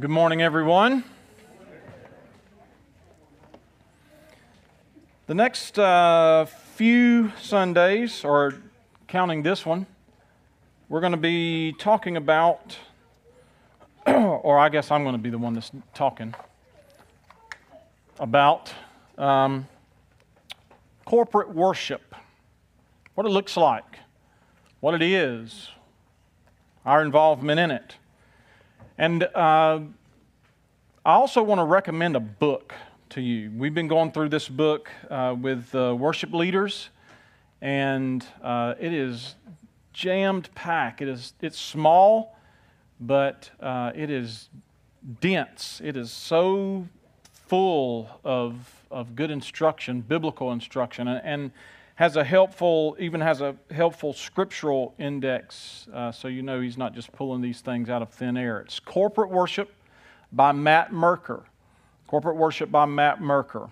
Good morning, everyone. The next uh, few Sundays, or counting this one, we're going to be talking about, or I guess I'm going to be the one that's talking about um, corporate worship, what it looks like, what it is, our involvement in it. And uh, I also want to recommend a book to you. We've been going through this book uh, with uh, worship leaders, and uh, it is jammed packed. It is it's small, but uh, it is dense. It is so full of of good instruction, biblical instruction, and, and has a helpful, even has a helpful scriptural index, uh, so you know he's not just pulling these things out of thin air. It's Corporate Worship by Matt Merker. Corporate Worship by Matt Merker.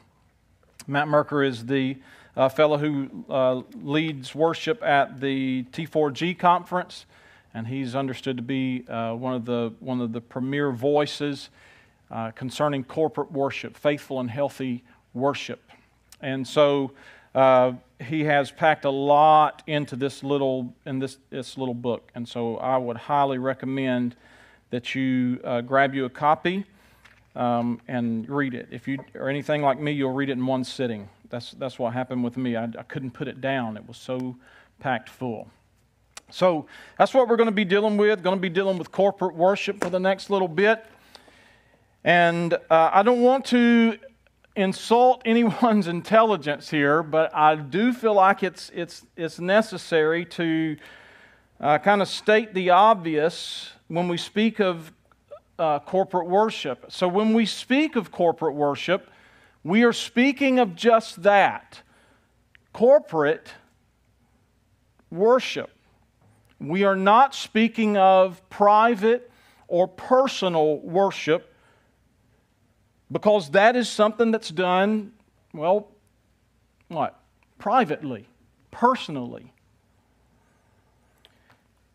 Matt Merker is the uh, fellow who uh, leads worship at the T4G conference, and he's understood to be uh, one of the one of the premier voices uh, concerning corporate worship, faithful and healthy worship. And so uh, he has packed a lot into this little in this this little book, and so I would highly recommend that you uh, grab you a copy um, and read it. If you or anything like me, you'll read it in one sitting. That's that's what happened with me. I, I couldn't put it down; it was so packed full. So that's what we're going to be dealing with. Going to be dealing with corporate worship for the next little bit. And uh, I don't want to insult anyone's intelligence here, but I do feel like it's, it's, it's necessary to uh, kind of state the obvious when we speak of uh, corporate worship. So, when we speak of corporate worship, we are speaking of just that corporate worship. We are not speaking of private or personal worship because that is something that's done, well, what? Privately, personally.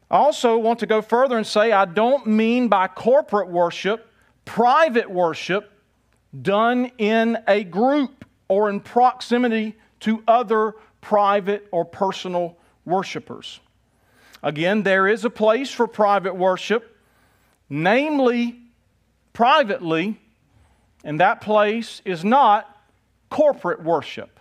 I also want to go further and say I don't mean by corporate worship private worship done in a group or in proximity to other private or personal worshipers. Again, there is a place for private worship, namely privately and that place is not corporate worship.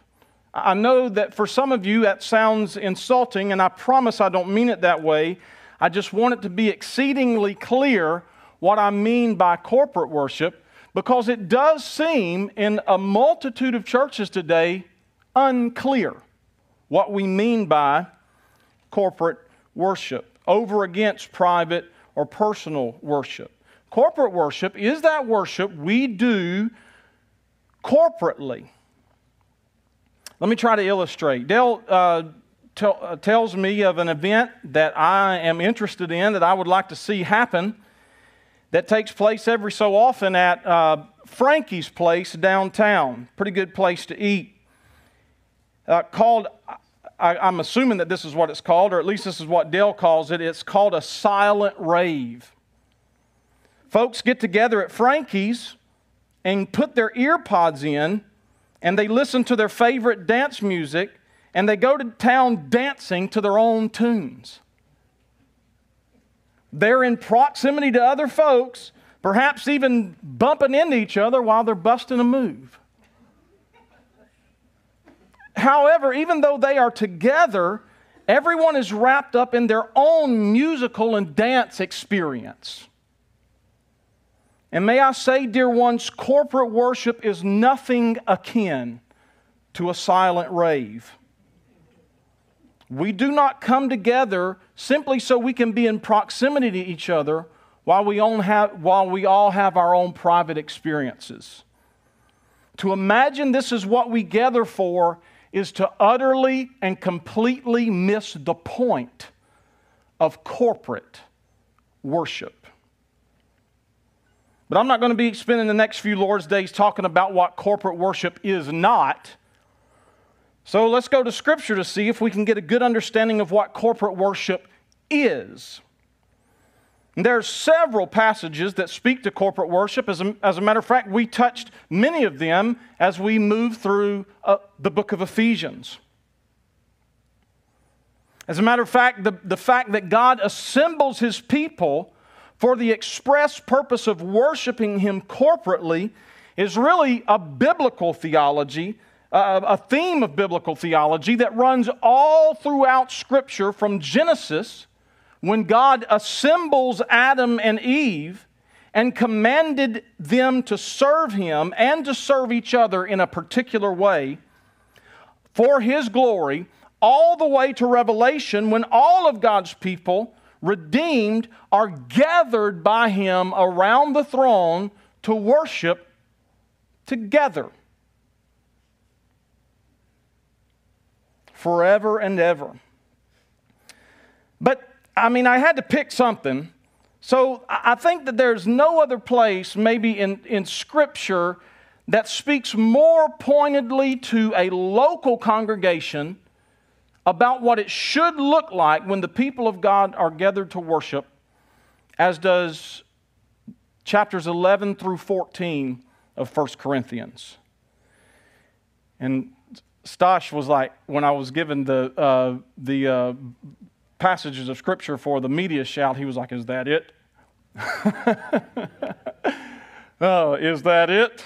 I know that for some of you that sounds insulting, and I promise I don't mean it that way. I just want it to be exceedingly clear what I mean by corporate worship because it does seem in a multitude of churches today unclear what we mean by corporate worship over against private or personal worship. Corporate worship is that worship we do corporately. Let me try to illustrate. Dale uh, t- uh, tells me of an event that I am interested in that I would like to see happen that takes place every so often at uh, Frankie's Place downtown. Pretty good place to eat. Uh, called, I, I'm assuming that this is what it's called, or at least this is what Dale calls it. It's called a silent rave. Folks get together at Frankie's and put their ear pods in and they listen to their favorite dance music and they go to town dancing to their own tunes. They're in proximity to other folks, perhaps even bumping into each other while they're busting a move. However, even though they are together, everyone is wrapped up in their own musical and dance experience. And may I say, dear ones, corporate worship is nothing akin to a silent rave. We do not come together simply so we can be in proximity to each other while we, have, while we all have our own private experiences. To imagine this is what we gather for is to utterly and completely miss the point of corporate worship. But I'm not going to be spending the next few Lord's days talking about what corporate worship is not. So let's go to Scripture to see if we can get a good understanding of what corporate worship is. And there are several passages that speak to corporate worship. As a, as a matter of fact, we touched many of them as we moved through uh, the book of Ephesians. As a matter of fact, the, the fact that God assembles his people for the express purpose of worshiping him corporately is really a biblical theology, uh, a theme of biblical theology that runs all throughout Scripture from Genesis when God assembles Adam and Eve and commanded them to serve him and to serve each other in a particular way for his glory, all the way to Revelation when all of God's people, redeemed, are gathered by him around the throne to worship together. Forever and ever. But I mean, I had to pick something. So I think that there's no other place, maybe in, in Scripture, that speaks more pointedly to a local congregation about what it should look like when the people of God are gathered to worship, as does chapters 11 through 14 of 1 Corinthians. And Stosh was like, when I was given the, uh, the uh, passages of scripture for the MediaShout, he was like, Is that it? oh, is that it?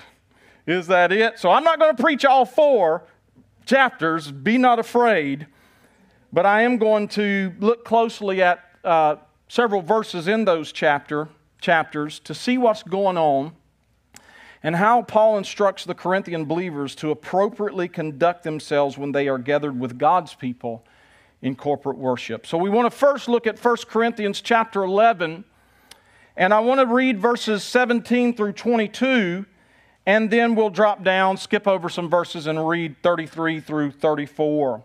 Is that it? So I'm not going to preach all four chapters, be not afraid, but I am going to look closely at uh, several verses in those chapter, chapters to see what's going on and how Paul instructs the Corinthian believers to appropriately conduct themselves when they are gathered with God's people in corporate worship. So we want to first look at 1 Corinthians chapter 11, and I want to read verses 17 through 22, and then we'll drop down, skip over some verses, and read 33 through 34.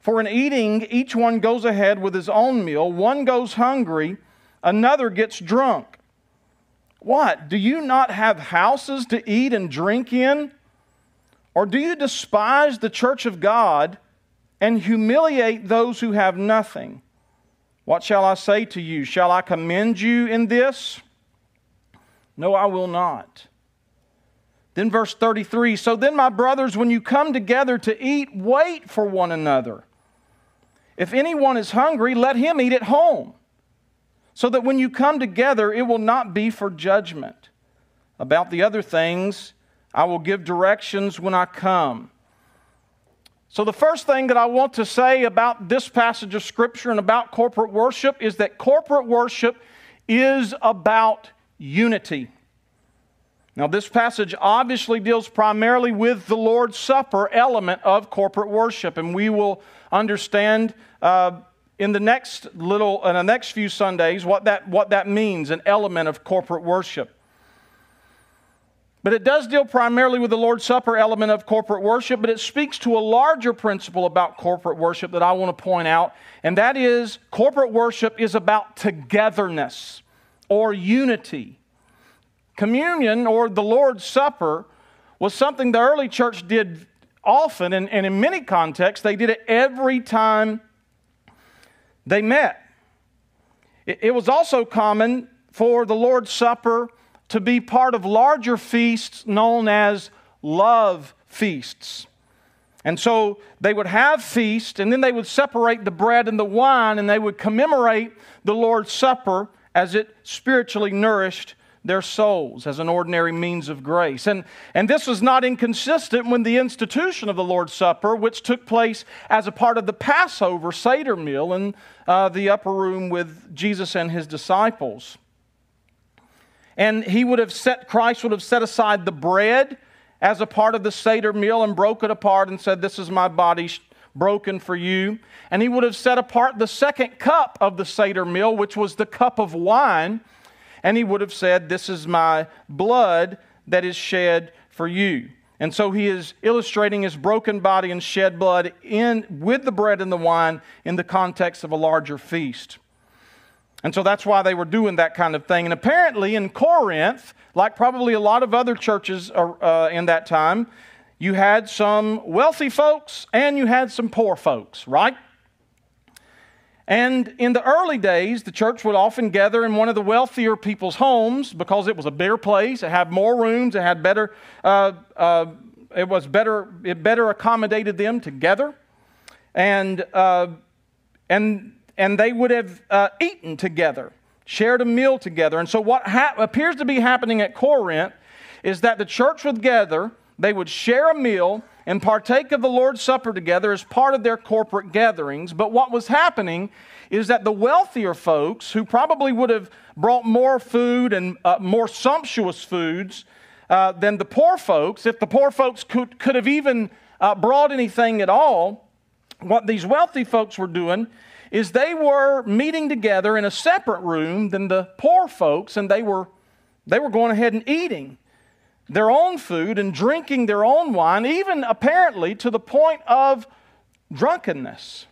For in eating, each one goes ahead with his own meal, one goes hungry, another gets drunk. What? Do you not have houses to eat and drink in? Or do you despise the church of God and humiliate those who have nothing? What shall I say to you? Shall I commend you in this? No, I will not. Then, verse 33 So then, my brothers, when you come together to eat, wait for one another. If anyone is hungry, let him eat at home, so that when you come together, it will not be for judgment. About the other things, I will give directions when I come. So, the first thing that I want to say about this passage of Scripture and about corporate worship is that corporate worship is about unity. Now, this passage obviously deals primarily with the Lord's Supper element of corporate worship, and we will understand uh, in the next little, in the next few Sundays, what that, what that means, an element of corporate worship. But it does deal primarily with the Lord's Supper element of corporate worship, but it speaks to a larger principle about corporate worship that I want to point out, and that is corporate worship is about togetherness or unity. Communion or the Lord's Supper was something the early church did often, and, and in many contexts, they did it every time they met. It, was also common for the Lord's Supper to be part of larger feasts known as love feasts. And so they would have feast, and then they would separate the bread and the wine, and they would commemorate the Lord's Supper as it spiritually nourished their souls as an ordinary means of grace. And, and this was not inconsistent with the institution of the Lord's Supper, which took place as a part of the Passover Seder meal in uh, the upper room with Jesus and his disciples. And he would have set, Christ would have set aside the bread as a part of the Seder meal and broke it apart and said, This is my body, broken for you. And he would have set apart the second cup of the Seder meal, which was the cup of wine. And he would have said, This is my blood that is shed for you. And so he is illustrating his broken body and shed blood in, with the bread and the wine in the context of a larger feast. And so that's why they were doing that kind of thing. And apparently in Corinth, like probably a lot of other churches uh, in that time, you had some wealthy folks and you had some poor folks, right? And in the early days, the church would often gather in one of the wealthier people's homes because it was a bigger place. It had more rooms. It had better. Uh, uh, it was better. It better accommodated them together, and uh, and and they would have uh, eaten together, shared a meal together. And so, what ha- appears to be happening at Corinth is that the church would gather, they would share a meal, and partake of the Lord's Supper together as part of their corporate gatherings. But what was happening is that the wealthier folks, who probably would have brought more food and uh, more sumptuous foods uh, than the poor folks, if the poor folks could, could have even uh, brought anything at all, what these wealthy folks were doing is they were meeting together in a separate room than the poor folks, and they were, they were going ahead and eating their own food and drinking their own wine, even apparently to the point of drunkenness.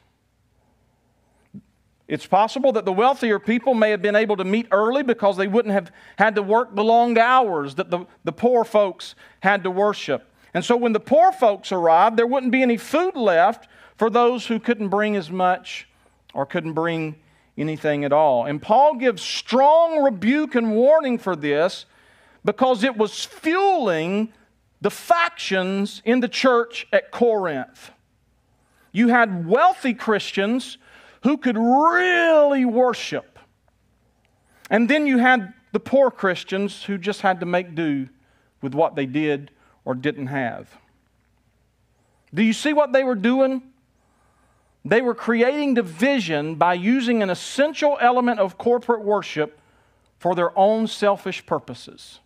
It's possible that the wealthier people may have been able to meet early because they wouldn't have had to work the long hours that the, the poor folks had to worship. And so when the poor folks arrived, there wouldn't be any food left for those who couldn't bring as much or couldn't bring anything at all. And Paul gives strong rebuke and warning for this because it was fueling the factions in the church at Corinth. You had wealthy Christians who could really worship. And then you had the poor Christians who just had to make do with what they did or didn't have. Do you see what they were doing? They were creating division by using an essential element of corporate worship for their own selfish purposes.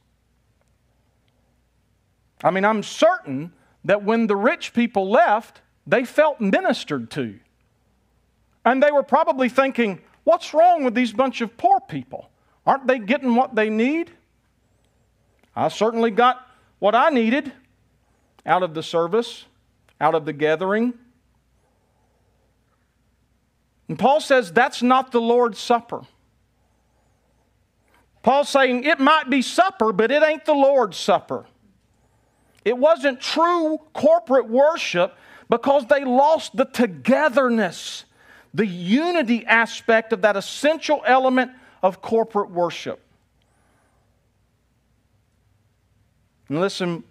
I mean, I'm certain that when the rich people left, they felt ministered to. And they were probably thinking, what's wrong with these bunch of poor people? Aren't they getting what they need? I certainly got what I needed out of the service, out of the gathering. And Paul says that's not the Lord's Supper. Paul's saying it might be supper, but it ain't the Lord's Supper. It wasn't true corporate worship because they lost the togetherness, the unity aspect of that essential element of corporate worship. And listen,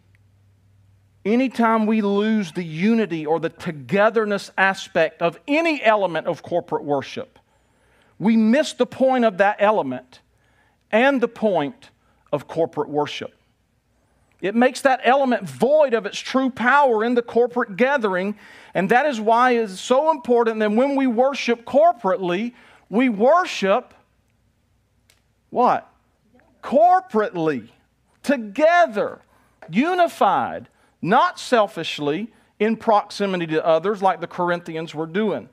anytime we lose the unity or the togetherness aspect of any element of corporate worship, we miss the point of that element and the point of corporate worship. It makes that element void of its true power in the corporate gathering. And that is why it is so important that when we worship corporately, we worship what? Corporately, together, unified, not selfishly in proximity to others like the Corinthians were doing.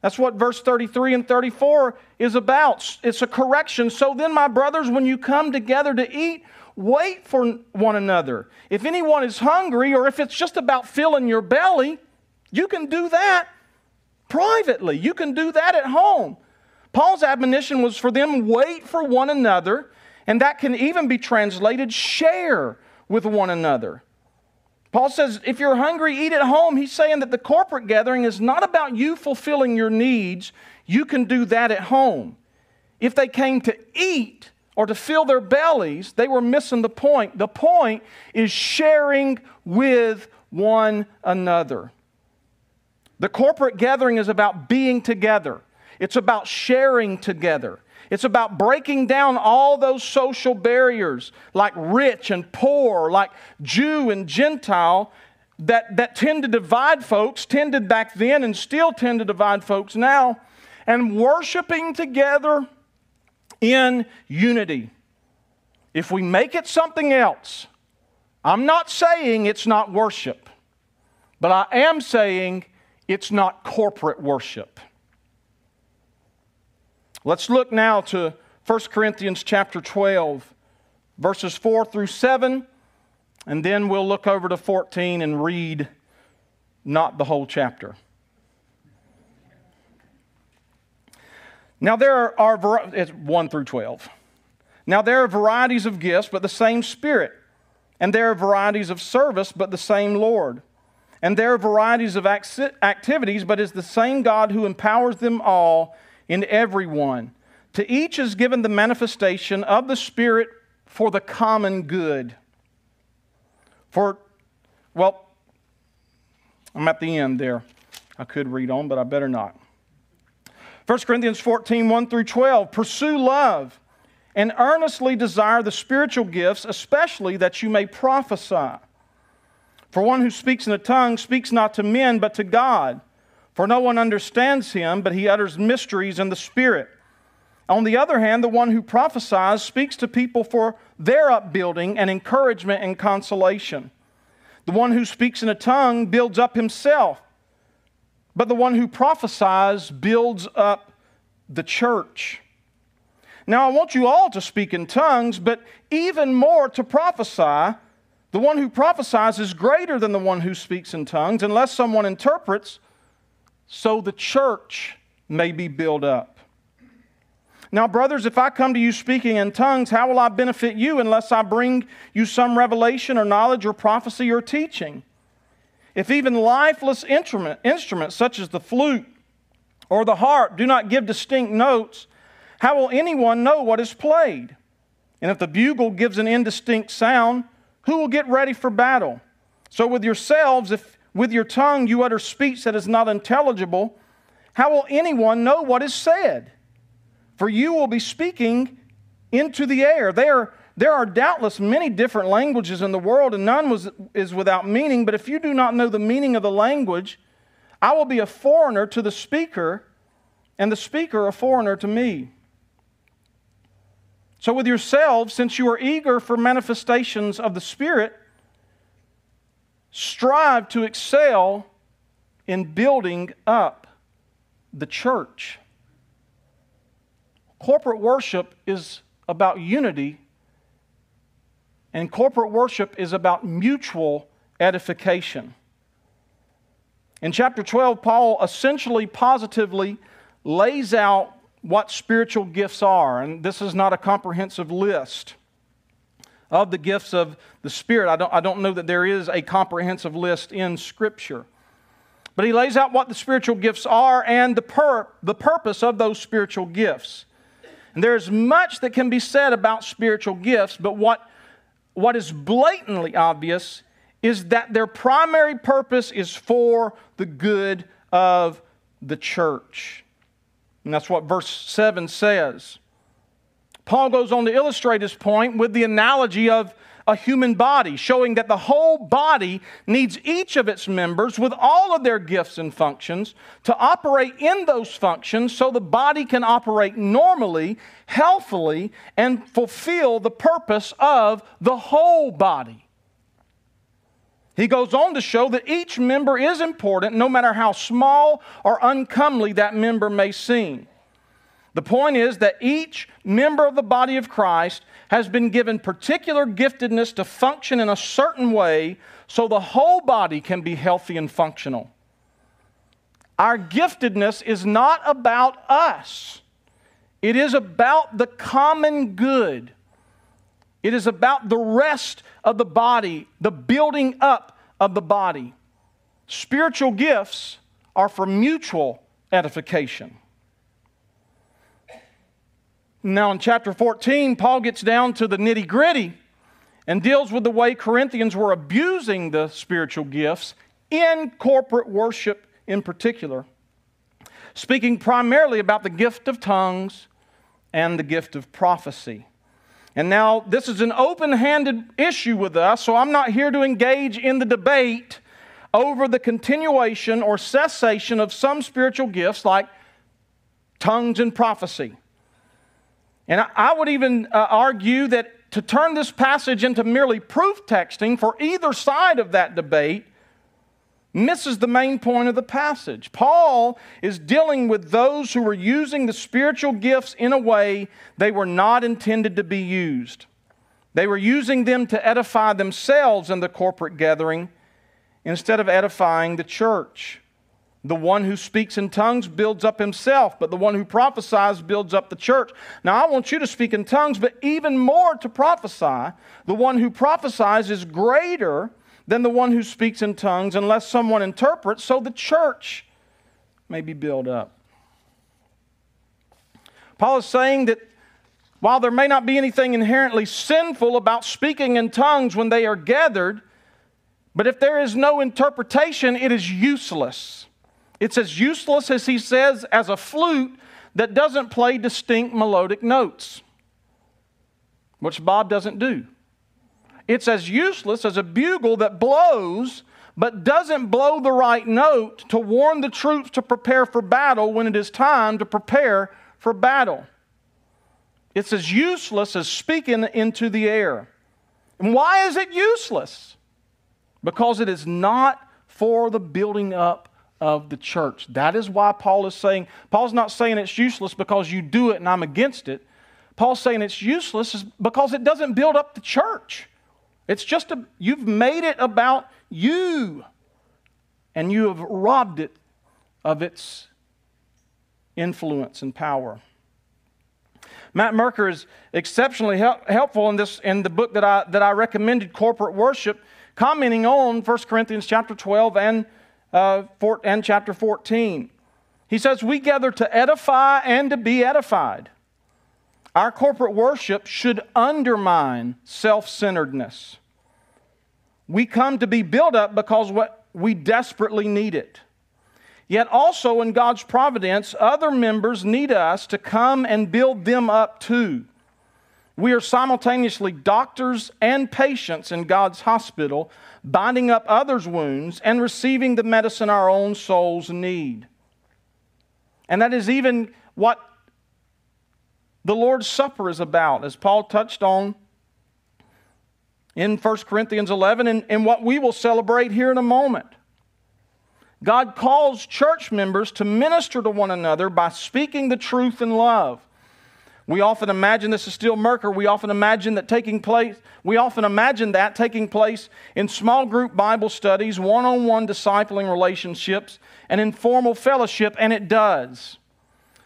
That's what verse 33 and 34 is about. It's a correction. So then, my brothers, when you come together to eat, wait for one another. If anyone is hungry, or if it's just about filling your belly, you can do that privately. You can do that at home. Paul's admonition was for them wait for one another, and that can even be translated share with one another. Paul says, if you're hungry, eat at home. He's saying that the corporate gathering is not about you fulfilling your needs. You can do that at home. If they came to eat, or to fill their bellies, they were missing the point. The point is sharing with one another. The corporate gathering is about being together, it's about sharing together. It's about breaking down all those social barriers, like rich and poor, like Jew and Gentile, that, that tend to divide folks, tended back then and still tend to divide folks now, and worshiping together in unity. If we make it something else, I'm not saying it's not worship, but I am saying it's not corporate worship. Let's look now to 1 Corinthians chapter 12, verses 4 through 7, and then we'll look over to 14 and read not the whole chapter. Now there are it's 1 through 12. Now there are varieties of gifts, but the same Spirit. And there are varieties of service, but the same Lord. And there are varieties of activities, but it's the same God who empowers them all in everyone. To each is given the manifestation of the Spirit for the common good. For, well, I'm at the end there. I could read on, but I better not. 1 Corinthians 14, 1 through 12. Pursue love and earnestly desire the spiritual gifts, especially that you may prophesy. For one who speaks in a tongue speaks not to men, but to God. For no one understands him, but he utters mysteries in the Spirit. On the other hand, the one who prophesies speaks to people for their upbuilding and encouragement and consolation. The one who speaks in a tongue builds up himself, but the one who prophesies builds up the church. Now, I want you all to speak in tongues, but even more to prophesy. The one who prophesies is greater than the one who speaks in tongues, unless someone interprets, so the church may be built up. Now, brothers, if I come to you speaking in tongues, how will I benefit you unless I bring you some revelation or knowledge or prophecy or teaching? If even lifeless instrument, instruments such as the flute or the harp do not give distinct notes, how will anyone know what is played? And if the bugle gives an indistinct sound, who will get ready for battle? So with yourselves, if with your tongue you utter speech that is not intelligible, how will anyone know what is said? for you will be speaking into the air. There, there are doubtless many different languages in the world, and none was, is without meaning. But if you do not know the meaning of the language, I will be a foreigner to the speaker, and the speaker a foreigner to me. So, with yourselves, since you are eager for manifestations of the Spirit, strive to excel in building up the church. Corporate worship is about unity, and corporate worship is about mutual edification. In chapter 12, Paul essentially positively lays out what spiritual gifts are, and this is not a comprehensive list of the gifts of the Spirit. I don't, I don't know that there is a comprehensive list in Scripture. But he lays out what the spiritual gifts are and the, pur- the purpose of those spiritual gifts. And there's much that can be said about spiritual gifts, but what, what is blatantly obvious is that their primary purpose is for the good of the church. And that's what verse 7 says. Paul goes on to illustrate his point with the analogy of a human body, showing that the whole body needs each of its members with all of their gifts and functions to operate in those functions so the body can operate normally, healthily, and fulfill the purpose of the whole body. He goes on to show that each member is important, no matter how small or uncomely that member may seem. The point is that each member of the body of Christ has been given particular giftedness to function in a certain way so the whole body can be healthy and functional. Our giftedness is not about us, it is about the common good. It is about the rest of the body, the building up of the body. Spiritual gifts are for mutual edification. Now, in chapter 14, Paul gets down to the nitty gritty and deals with the way Corinthians were abusing the spiritual gifts in corporate worship in particular, speaking primarily about the gift of tongues and the gift of prophecy. And now, this is an open handed issue with us, so I'm not here to engage in the debate over the continuation or cessation of some spiritual gifts like tongues and prophecy. And I would even uh, argue that to turn this passage into merely proof texting for either side of that debate misses the main point of the passage. Paul is dealing with those who were using the spiritual gifts in a way they were not intended to be used. They were using them to edify themselves in the corporate gathering instead of edifying the church. The one who speaks in tongues builds up himself, but the one who prophesies builds up the church. Now, I want you to speak in tongues, but even more to prophesy. The one who prophesies is greater than the one who speaks in tongues unless someone interprets, so the church may be built up. Paul is saying that while there may not be anything inherently sinful about speaking in tongues when they are gathered, but if there is no interpretation, it is useless. It's as useless as he says as a flute that doesn't play distinct melodic notes, which Bob doesn't do. It's as useless as a bugle that blows but doesn't blow the right note to warn the troops to prepare for battle when it is time to prepare for battle. It's as useless as speaking into the air. And why is it useless? Because it is not for the building up of the church. That is why Paul is saying, Paul's not saying it's useless because you do it and I'm against it. Paul's saying it's useless because it doesn't build up the church. It's just a, you've made it about you, and you have robbed it of its influence and power. Matt Merker is exceptionally help, helpful in this in the book that I that I recommended, Corporate Worship, commenting on 1 Corinthians chapter 12 and uh, and chapter 14. He says, "We gather to edify and to be edified." Our corporate worship should undermine self centeredness. We come to be built up because what we desperately need it. Yet also in God's providence, other members need us to come and build them up too. We are simultaneously doctors and patients in God's hospital, binding up others' wounds and receiving the medicine our own souls need. And that is even what the Lord's Supper is about, as Paul touched on in 1 Corinthians 11 and, and what we will celebrate here in a moment. God calls church members to minister to one another by speaking the truth in love. We often imagine this is still Merker. We often imagine that taking place, we often imagine that taking place in small group Bible studies, one on one discipling relationships, and informal fellowship, and it does.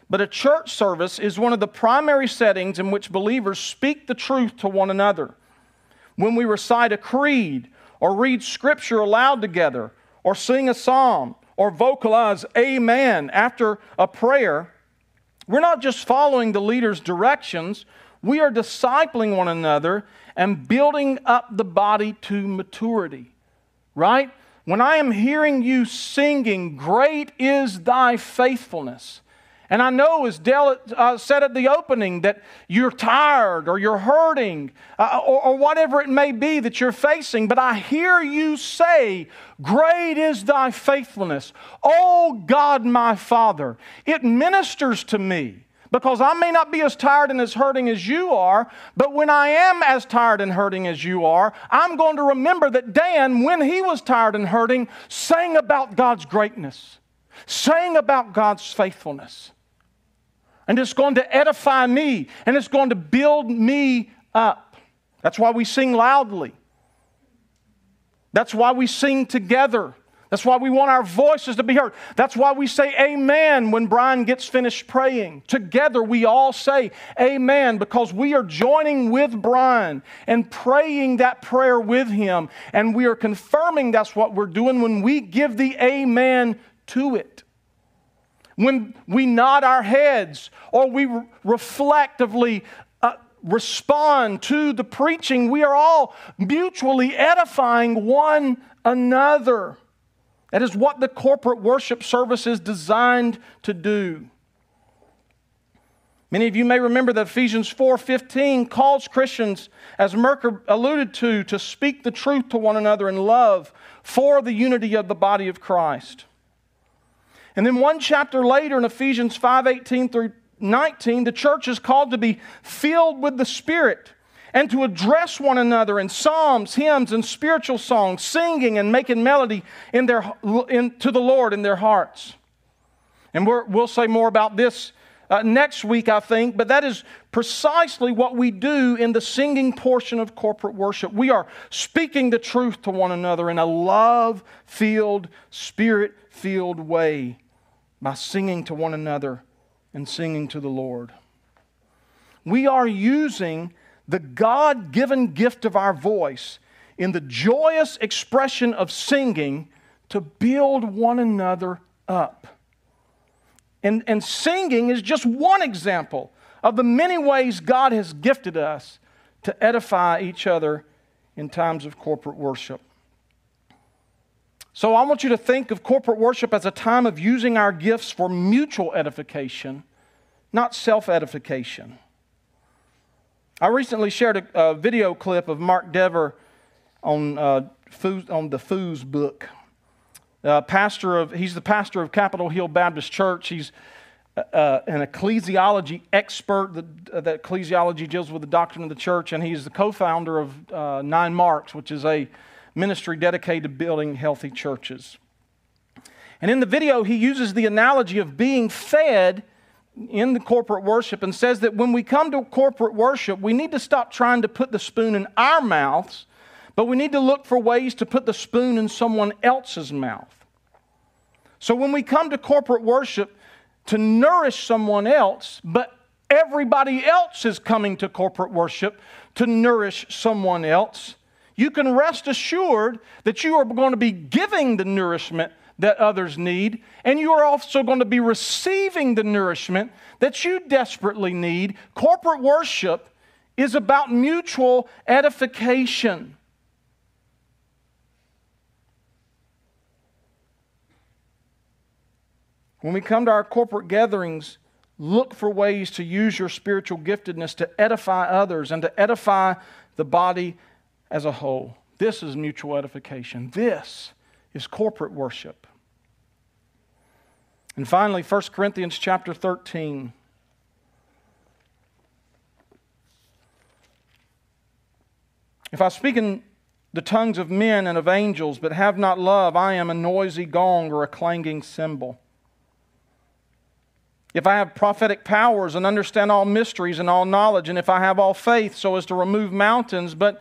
But a church service is one of the primary settings in which believers speak the truth to one another. When we recite a creed, or read scripture aloud together, or sing a psalm, or vocalize amen after a prayer, we're not just following the leader's directions, we are discipling one another and building up the body to maturity. Right? When I am hearing you singing, Great is thy faithfulness, and I know, as Dell uh, said at the opening, that you're tired or you're hurting uh, or, or whatever it may be that you're facing, but I hear you say, Great is thy faithfulness. Oh God, my Father. It ministers to me because I may not be as tired and as hurting as you are, but when I am as tired and hurting as you are, I'm going to remember that Dan, when he was tired and hurting, sang about God's greatness, sang about God's faithfulness and it's going to edify me and it's going to build me up. That's why we sing loudly. That's why we sing together. That's why we want our voices to be heard. That's why we say amen when Brian gets finished praying. Together we all say amen because we are joining with Brian and praying that prayer with him. And we are confirming that's what we're doing when we give the amen to it when we nod our heads or we reflectively uh, respond to the preaching, we are all mutually edifying one another. That is what the corporate worship service is designed to do. Many of you may remember that Ephesians 4:15 calls Christians, as Merker alluded to, to speak the truth to one another in love for the unity of the body of Christ. And then one chapter later in Ephesians 5 18 through 19, the church is called to be filled with the Spirit and to address one another in psalms, hymns, and spiritual songs, singing and making melody in their, in, to the Lord in their hearts. And we will say more about this uh, next week, I think, but that is precisely what we do in the singing portion of corporate worship. We are speaking the truth to one another in a love filled, spirit filled way by singing to one another and singing to the Lord. We are using the God given gift of our voice in the joyous expression of singing to build one another up. And, and singing is just one example of the many ways God has gifted us to edify each other in times of corporate worship. So I want you to think of corporate worship as a time of using our gifts for mutual edification, not self edification. I recently shared a, a, video clip of Mark Dever on, uh, on the Facebook uh, pastor of, he's the pastor of Capitol Hill Baptist Church. He's uh, uh an ecclesiology expert. That, uh, that, ecclesiology deals with the doctrine of the church, and he's the co-founder of uh, Nine Marks, which is a ministry dedicated to building healthy churches. And in the video, he uses the analogy of being fed in the corporate worship and says that when we come to corporate worship, we need to stop trying to put the spoon in our mouths but we need to look for ways to put the spoon in someone else's mouth. So when we come to corporate worship to nourish someone else, but everybody else is coming to corporate worship to nourish someone else, you can rest assured that you are going to be giving the nourishment that others need, and you are also going to be receiving the nourishment that you desperately need. Corporate worship is about mutual edification. When we come to our corporate gatherings, look for ways to use your spiritual giftedness to edify others and to edify the body as a whole. This is mutual edification. This is corporate worship. And finally, 1 Corinthians chapter 13. If I speak in the tongues of men and of angels, but have not love, I am a noisy gong or a clanging cymbal. If I have prophetic powers and understand all mysteries and all knowledge, and if I have all faith so as to remove mountains, but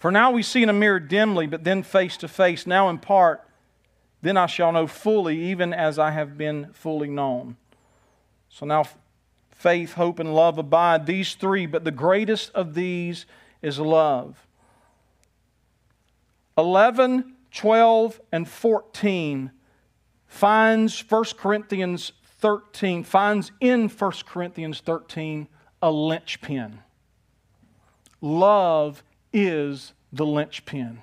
For now we see in a mirror dimly, but then face to face. Now in part, then I shall know fully, even as I have been fully known. So now faith, hope, and love abide, these three, but the greatest of these is love. 11, 12, and 14 finds 1 Corinthians 13 finds in 1 Corinthians 13 a linchpin. Love is the linchpin.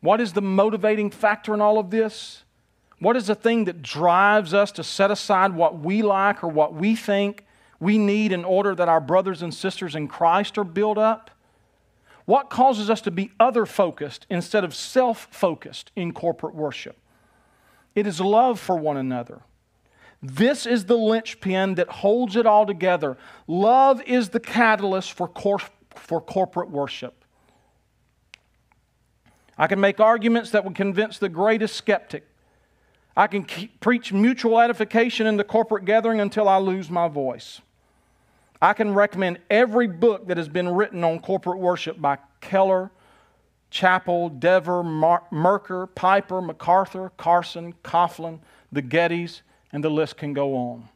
What is the motivating factor in all of this? What is the thing that drives us to set aside what we like or what we think we need in order that our brothers and sisters in Christ are built up? What causes us to be other focused instead of self focused in corporate worship? It is love for one another. This is the linchpin that holds it all together. Love is the catalyst for, cor- for corporate worship. I can make arguments that would convince the greatest skeptic. I can keep, preach mutual edification in the corporate gathering until I lose my voice. I can recommend every book that has been written on corporate worship by Keller, Chapell, Dever, Mar- Merker, Piper, MacArthur, Carson, Kauflin, the Gettys, and the list can go on.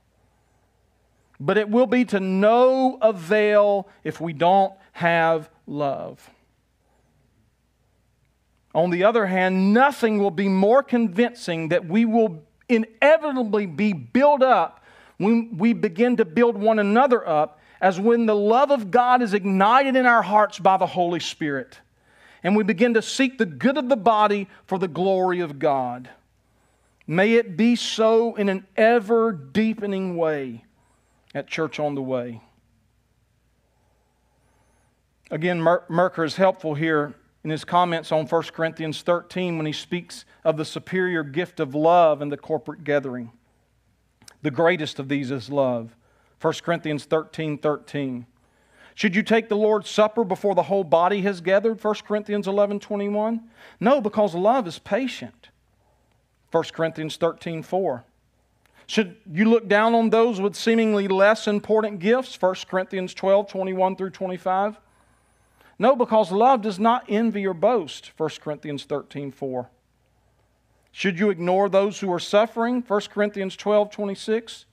But it will be to no avail if we don't have love. On the other hand, nothing will be more convincing that we will inevitably be built up when we begin to build one another up as when the love of God is ignited in our hearts by the Holy Spirit and we begin to seek the good of the body for the glory of God. May it be so in an ever deepening way at Church on the Way. Again, Merker is helpful here in his comments on 1 Corinthians 13 when he speaks of the superior gift of love in the corporate gathering. The greatest of these is love. 1 Corinthians 13 13. Should you take the Lord's Supper before the whole body has gathered? 1 Corinthians 11 21. No, because love is patient. 1 Corinthians 13 4. Should you look down on those with seemingly less important gifts? 1 Corinthians 12 21 through 25. No, because love does not envy or boast, 1 Corinthians 13 4. Should you ignore those who are suffering, 1 Corinthians 12 26?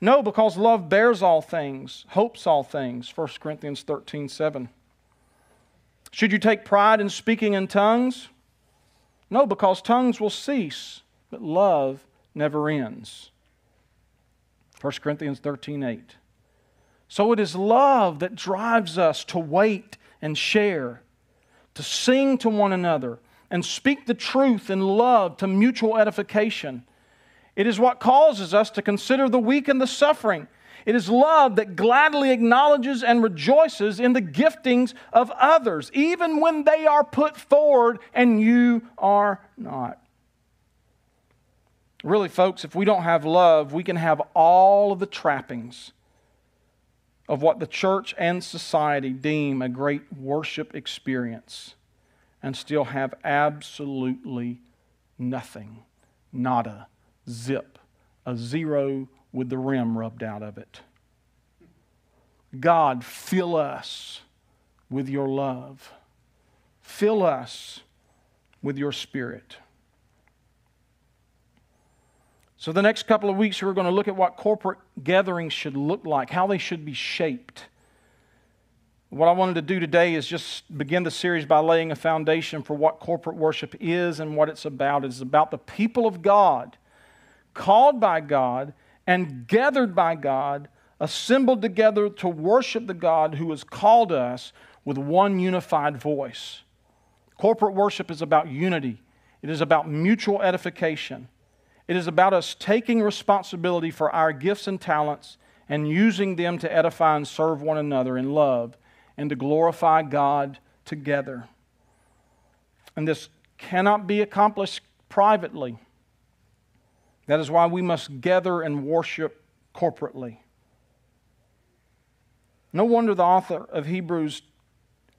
No, because love bears all things, hopes all things, 1 Corinthians 13 7. Should you take pride in speaking in tongues? No, because tongues will cease, but love never ends. 1 Corinthians 13 8. So it is love that drives us to wait and share, to sing to one another, and speak the truth in love to mutual edification. It is what causes us to consider the weak and the suffering. It is love that gladly acknowledges and rejoices in the giftings of others, even when they are put forward and you are not. Really, folks, if we don't have love, we can have all of the trappings of what the church and society deem a great worship experience and still have absolutely nothing, nada, zip, a zero with the rim rubbed out of it. God, fill us with your love. Fill us with your spirit. So, the next couple of weeks, we're going to look at what corporate gatherings should look like, how they should be shaped. What I wanted to do today is just begin the series by laying a foundation for what corporate worship is and what it's about. It's about the people of God, called by God and gathered by God, assembled together to worship the God who has called us with one unified voice. Corporate worship is about unity, it is about mutual edification. It is about us taking responsibility for our gifts and talents and using them to edify and serve one another in love and to glorify God together. And this cannot be accomplished privately. That is why we must gather and worship corporately. No wonder the author of Hebrews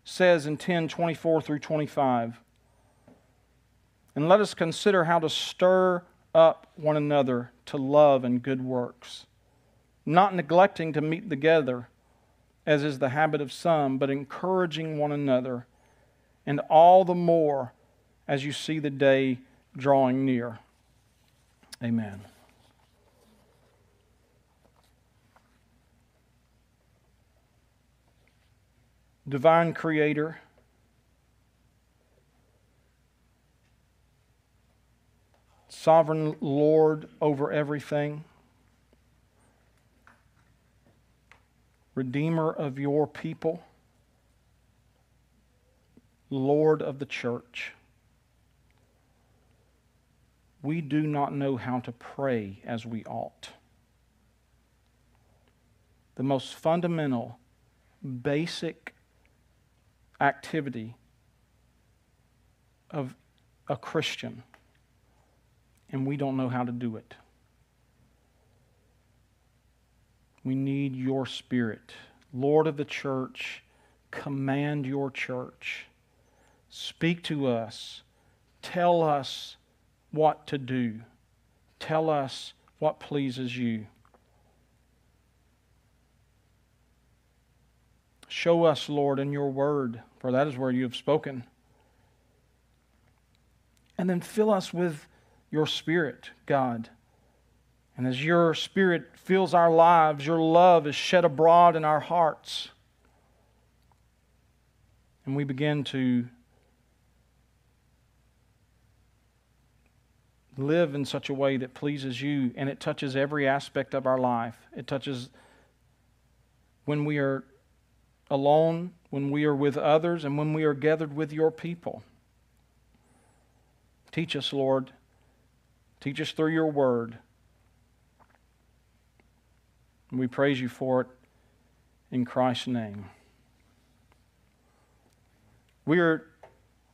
says in 10 24 through 25, and let us consider how to stir up one another to love and good works, not neglecting to meet together, as is the habit of some, but encouraging one another, and all the more as you see the day drawing near. Amen. Divine Creator, sovereign Lord over everything, Redeemer of your people, Lord of the church. We do not know how to pray as we ought. The most fundamental, basic activity of a Christian and we don't know how to do it. We need your spirit. Lord of the church, command your church. Speak to us. Tell us what to do. Tell us what pleases you. Show us, Lord, in your word, for that is where you have spoken. And then fill us with your spirit, God. And as your spirit fills our lives, your love is shed abroad in our hearts. And we begin to live in such a way that pleases you and it touches every aspect of our life. It touches when we are alone, when we are with others, and when we are gathered with your people. Teach us, Lord. Teach us through your word. And we praise you for it in Christ's name. We are